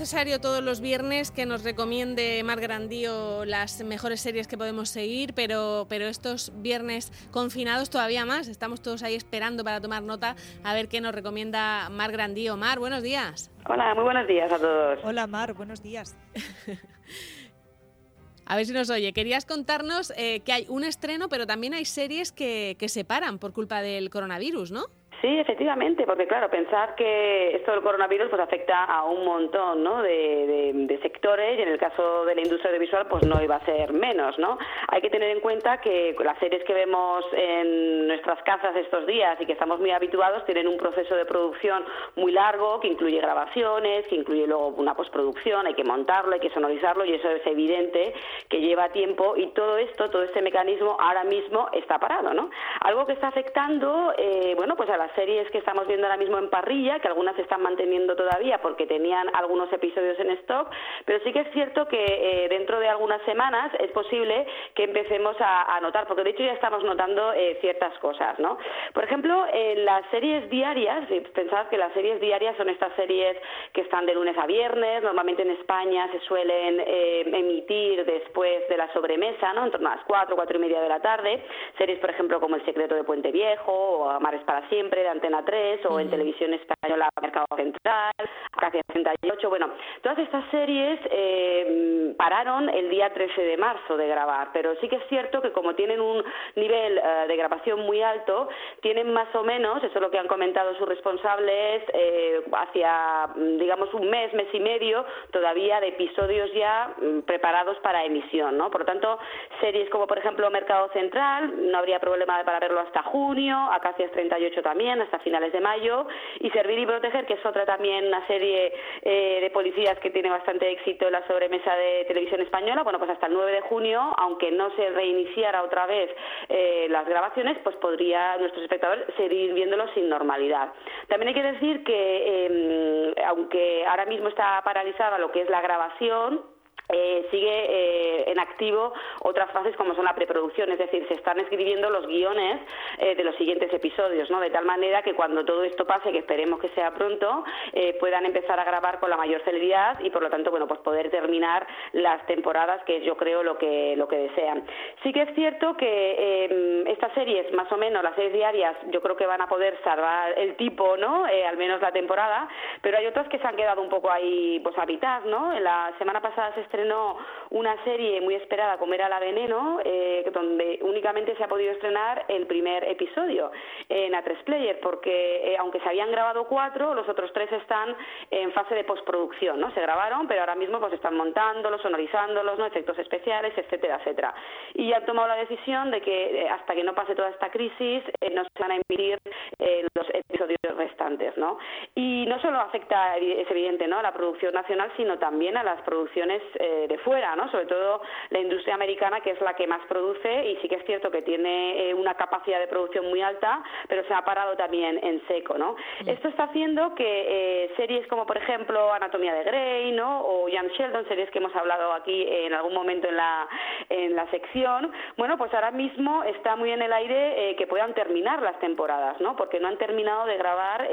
necesario todos los viernes que nos recomiende Mar Grandío las mejores series que podemos seguir, pero, pero estos viernes confinados todavía más. Estamos todos ahí esperando para tomar nota a ver qué nos recomienda Mar Grandío. Mar, buenos días. Hola, muy buenos días a todos. Hola Mar, buenos días. A ver si nos oye. Querías contarnos eh, que hay un estreno, pero también hay series que, que se paran por culpa del coronavirus, ¿no? Sí, efectivamente, porque claro, pensar que esto del coronavirus pues afecta a un montón ¿no? de, y en el caso de la industria audiovisual pues no iba a ser menos, ¿no? Hay que tener en cuenta que las series que vemos en nuestras casas estos días y que estamos muy habituados tienen un proceso de producción muy largo que incluye grabaciones, que incluye luego una postproducción, hay que montarlo, hay que sonorizarlo y eso es evidente que lleva tiempo y todo esto, todo este mecanismo ahora mismo está parado, ¿no? Algo que está afectando, eh, bueno, pues a las series que estamos viendo ahora mismo en parrilla, que algunas se están manteniendo todavía porque tenían algunos episodios en stock, pero sí que es cierto que eh, dentro de algunas semanas es posible que empecemos a, notar, porque de hecho ya estamos notando eh, ciertas cosas, ¿no? Por ejemplo, en las series diarias, pensad que las series diarias son estas series que están de lunes a viernes, normalmente en España se suelen eh, emitir después de la sobremesa, ¿no? En torno a las cuatro, cuatro y media de la tarde, series, por ejemplo, como El secreto de Puente Viejo o Amares para siempre, de Antena 3 o en televisión española Mercado Central, casi 68. Bueno, todas estas series eh, eh, el día 13 de marzo de grabar, pero sí que es cierto que como tienen un nivel eh, de grabación muy alto, tienen más o menos, eso es lo que han comentado sus responsables, eh, hacia, mm, digamos, un mes, mes y medio todavía de episodios ya mm, preparados para emisión, ¿no? Por lo tanto, series como por ejemplo Mercado Central, no habría problema para verlo hasta junio, Acacias 38 también, hasta finales de mayo, y Servir y Proteger, que es otra también una serie eh, de policías que tiene bastante éxito en la sobremesa de española, bueno, pues hasta el 9 de junio, aunque no se reiniciara otra vez eh, las grabaciones, pues podría nuestros espectadores seguir viéndolo sin normalidad. También hay que decir que, em, aunque ahora mismo está paralizada lo que es la grabación, eh, sigue eh, en activo otras fases como son la preproducción, es decir, se están escribiendo los guiones eh, de los siguientes episodios, ¿no? De tal manera que cuando todo esto pase, que esperemos que sea pronto, puedan empezar a grabar con la mayor celeridad y por lo tanto, bueno, pues poder terminar las temporadas, que yo creo lo que lo que desean. Sí que es cierto que em, estas series, más o menos las series diarias, yo creo que van a poder salvar el tipo, ¿no? al menos la temporada, pero hay otras que se han quedado un poco ahí, pues a mitad, ¿no? En la semana pasada se una serie muy esperada como era La Veneno, eh, donde únicamente se ha podido estrenar el primer episodio en A3 Player, porque eh, aunque se habían grabado cuatro, los otros tres están en fase de postproducción, ¿no? Se grabaron, pero ahora mismo pues están montándolos, sonorizándolos, ¿no? Efectos especiales, etcétera, etcétera. Y han tomado la decisión de que eh, hasta que no pase toda esta crisis no se van a emitir los episodios restantes, ¿no? Y no solo afecta, es evidente, ¿no? A la producción nacional, sino también a las producciones de, fuera, ¿no? Sobre todo la industria americana, que es la que más produce y sí que es cierto que tiene eh, una capacidad de producción muy alta, pero se ha parado también en seco, ¿no? Mm. Esto está haciendo que eh, series como, por ejemplo, Anatomía de Grey, ¿no? O Young Sheldon, series que hemos hablado aquí en algún momento en la, en la sección, bueno, pues ahora mismo está muy en el aire eh, que puedan terminar las temporadas, ¿no? Porque no han terminado de grabar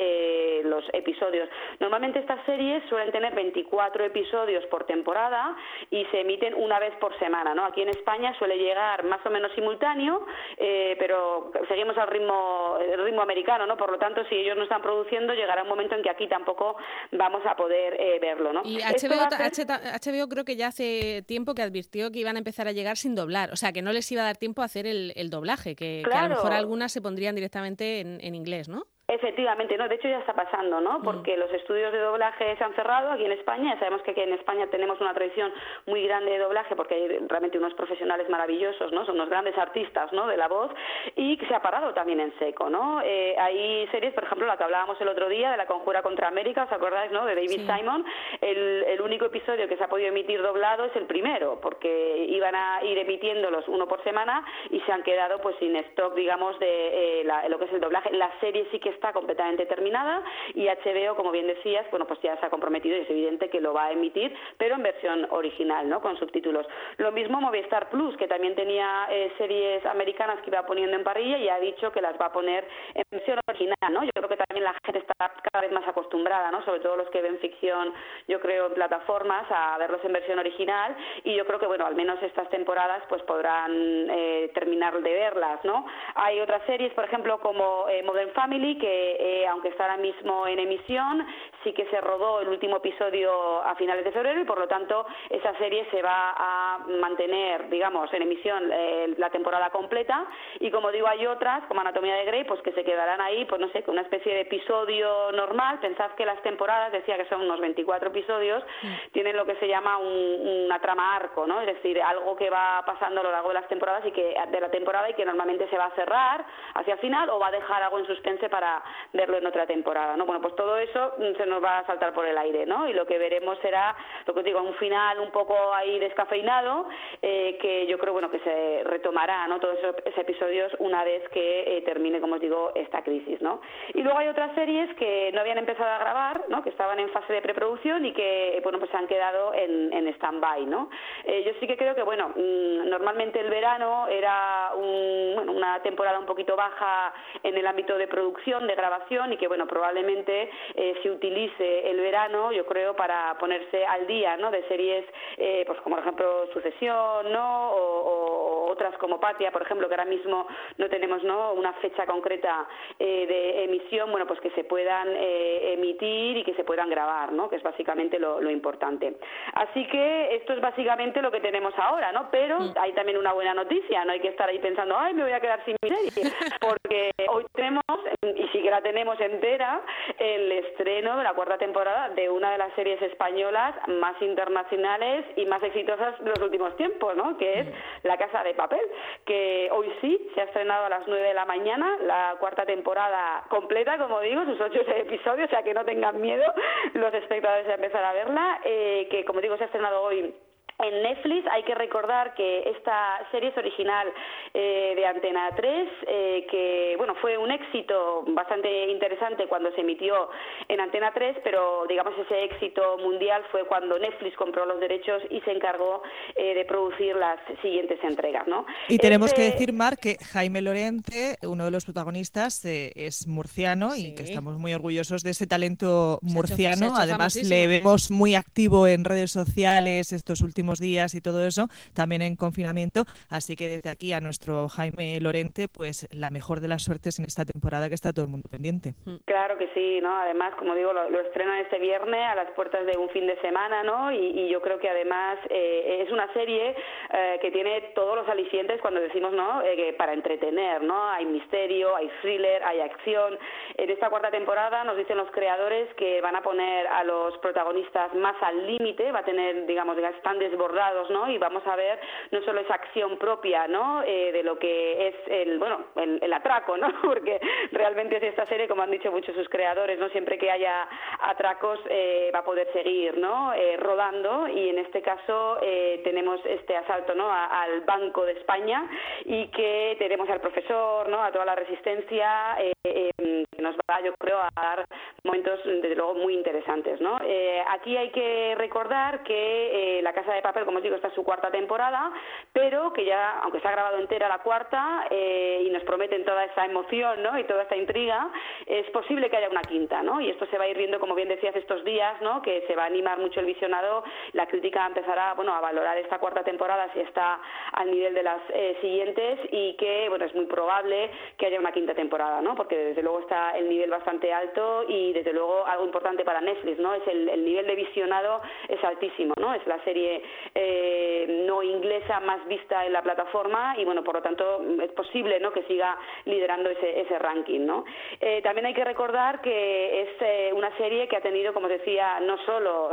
los episodios. Normalmente estas series suelen tener 24 episodios por temporada y se emiten una vez por semana. ¿no? Aquí en España suele llegar más o menos simultáneo, eh, pero seguimos al ritmo, el ritmo americano, ¿no? por lo tanto, si ellos no están produciendo, llegará un momento en que aquí tampoco vamos a poder eh, verlo. ¿no? Y HBO, creo que ya hace tiempo que advirtió que iban a empezar a llegar sin doblar, o sea, que no les iba a dar tiempo a hacer el, doblaje, que, a lo mejor algunas se pondrían directamente en, en inglés, ¿no? Efectivamente, no, de hecho ya está pasando, ¿no? Mm. Porque los estudios de doblaje se han cerrado aquí en España. Sabemos que aquí en España tenemos una tradición muy grande de doblaje porque hay realmente unos profesionales maravillosos, ¿no? Son unos grandes artistas, ¿no? De la voz y se ha parado también en seco, ¿no? Eh, hay series, por ejemplo, la que hablábamos el otro día de la Conjura contra América, ¿os acordáis, no? De David Simon. El, el único episodio que se ha podido emitir doblado es el primero, porque iban a ir emitiéndolos uno por semana y se han quedado, pues, sin stock, digamos, de eh, lo que es el doblaje. La serie sí que está completamente terminada y HBO, como bien decías, bueno, pues ya se ha comprometido y es evidente que lo va a emitir, pero en versión original, ¿no? Con subtítulos. Lo mismo Movistar Plus, que también tenía eh, series americanas que iba poniendo en parrilla y ha dicho que las va a poner en versión original, ¿no? Yo creo que también la gente ¿no? Sobre todo los que ven ficción, yo creo, en plataformas, a verlos en versión original y yo creo que, bueno, al menos estas temporadas pues podrán eh, terminar de verlas, ¿no? Hay otras series, por ejemplo, como eh, Modern Family, que eh, aunque está ahora mismo en emisión, sí que se rodó el último episodio a finales de febrero y por lo tanto esa serie se va a mantener, digamos, en emisión la temporada completa y como digo, hay otras, como Anatomía de Grey, pues que se quedarán ahí, pues no sé, con una especie de episodio normal. Pensad que las temporadas, decía que son unos 24 episodios, tienen lo que se llama una trama arco, ¿no? Es decir, algo que va pasando a lo largo de las temporadas y que de la temporada y que normalmente se va a cerrar hacia el final o va a dejar algo en suspense para verlo en otra temporada, ¿no? Bueno, pues todo eso mm, se nos va a saltar por el aire, ¿no? Y lo que veremos será, lo que os digo, un final un poco ahí descafeinado, eh, que yo creo, bueno, que se retomará, ¿no? Todos esos, episodios una vez que eh, termine, como os digo, esta crisis, ¿no? Y luego hay otras series que no habían empezado a grabar, ¿no? Que estaban en fase de preproducción y que, bueno, pues han quedado en, en stand-by, ¿no? Eh, yo sí que creo que, bueno, mm, normalmente el verano era una temporada un poquito baja en el ámbito de producción, de grabación y que, bueno, probablemente eh, se utilice el verano, yo creo, para ponerse al día, ¿no? De series, eh, pues como por ejemplo Sucesión, ¿no? O, otras como Patia, por ejemplo, que ahora mismo no tenemos, ¿no? Una fecha concreta de emisión, bueno, pues que se puedan emitir y que se puedan grabar, ¿no? Que es básicamente lo, lo importante. Así que esto es básicamente lo que tenemos ahora, ¿no? Pero mm. hay también una buena noticia, no hay que estar ahí pensando, ay, me voy a quedar sin mi serie, porque hoy tenemos, y sí que la tenemos entera, el estreno de la cuarta temporada de una de las series españolas más internacionales y más exitosas de los últimos tiempos, ¿no? Que es La Casa de Papel, que hoy sí se ha estrenado a las nueve de la mañana, la cuarta temporada completa, como digo, sus ocho episodios, o sea que no tengan miedo los espectadores a empezar a verla, eh, que como digo se ha estrenado hoy en Netflix hay que recordar que esta serie es original eh, de Antena 3, eh, que bueno fue un éxito bastante interesante cuando se emitió en Antena 3, pero digamos ese éxito mundial fue cuando Netflix compró los derechos y se encargó eh, de producir las siguientes entregas, ¿no? Y tenemos que decir, Mar, que Jaime Lorente, uno de los protagonistas, es murciano y que estamos muy orgullosos de ese talento murciano. Además, le vemos muy activo en redes sociales estos últimos días y todo eso, también en confinamiento. Así que desde aquí a nuestro Jaime Lorente, pues la mejor de las suertes en esta temporada que está todo el mundo pendiente. Mm. Claro que sí, ¿no? Además, como digo, lo, estrenan este viernes a las puertas de un fin de semana, ¿no? Y, yo creo que además eh, es una serie eh, que tiene todos los alicientes cuando decimos, ¿no? Eh, para entretener, ¿no? Hay misterio, hay thriller, hay acción. En esta cuarta temporada nos dicen los creadores que van a poner a los protagonistas más al límite, va a tener, digamos, están bordados, ¿no? Y vamos a ver no solo esa acción propia, ¿no? Eh, de lo que es el, bueno, el, atraco, ¿no? Porque realmente es esta serie, como han dicho muchos sus creadores, ¿no? Siempre que haya atracos eh, va a poder seguir, ¿no? Eh, rodando y en este caso tenemos este asalto, ¿no? al Banco de España y que tenemos al profesor, ¿no? A toda la resistencia que nos va, yo creo, a dar momentos, desde luego, muy interesantes, ¿no? aquí hay que recordar que la Casa de Papel, como os digo, esta es su cuarta temporada, pero que ya, aunque se ha grabado entera la cuarta eh, y nos prometen toda esa emoción ¿no? y toda esta intriga, es posible que haya una quinta, ¿no? Y esto se va a ir viendo, como bien decías, estos días, ¿no? Que se va a animar mucho el visionado, la crítica empezará, bueno, a valorar esta cuarta temporada si está al nivel de las eh, siguientes y que, bueno, es muy probable que haya una quinta temporada, ¿no? Porque desde luego está el nivel bastante alto y desde luego algo importante para Netflix, ¿no? Es el, el nivel de visionado es altísimo, ¿no? Es la serie eh, no inglesa más vista en la plataforma y bueno por lo tanto es posible no que siga liderando ese, ese ranking no eh, también hay que recordar que es eh, una serie que ha tenido como decía no solo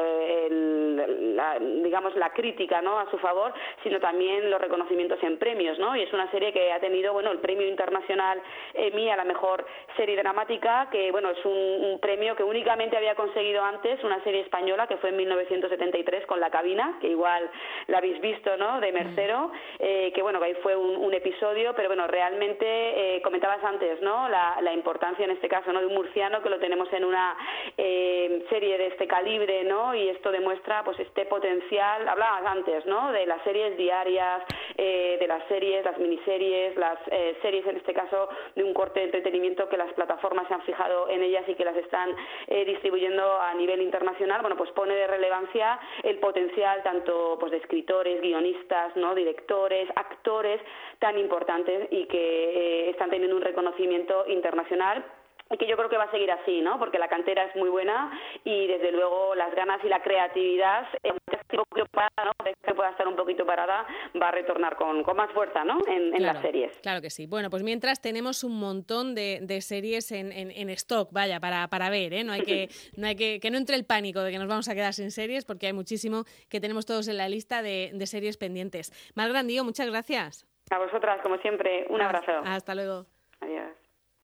la, digamos la crítica no a su favor sino también los reconocimientos en premios no y es una serie que ha tenido bueno el premio internacional Emmy a la mejor serie dramática que bueno es un, premio que únicamente había conseguido antes una serie española que fue en 1973 con La Cabina, que igual la habéis visto, ¿no? De Mercero, eh, que bueno, que ahí fue un, episodio, pero bueno, realmente eh, comentabas antes, ¿no? La, importancia en este caso, ¿no? De un murciano que lo tenemos en una eh, serie de este calibre, ¿no? Y esto demuestra, pues, este potencial. Hablabas antes, ¿no? De las series diarias, de las series, las miniseries, las series en este caso de un corte de entretenimiento que las plataformas se han fijado en ellas y que las están distribuyendo a nivel internacional. Bueno, pues pone de relevancia el potencial tanto pues de escritores, guionistas, no, directores, actores tan importantes y que eh, están teniendo un reconocimiento internacional que yo creo que va a seguir así, ¿no? Porque la cantera es muy buena y desde luego las ganas y la creatividad, ¿no? que pueda estar un poquito parada, va a retornar con, más fuerza, ¿no? En, las series. Claro que sí. Bueno, pues mientras tenemos un montón de, series en, en, stock, vaya, para, para ver, ¿eh? No hay que, no hay que, que no entre el pánico de que nos vamos a quedar sin series, porque hay muchísimo que tenemos todos en la lista de, de series pendientes. Mal Grandío, muchas gracias. A vosotras, como siempre, un abrazo. Hasta luego.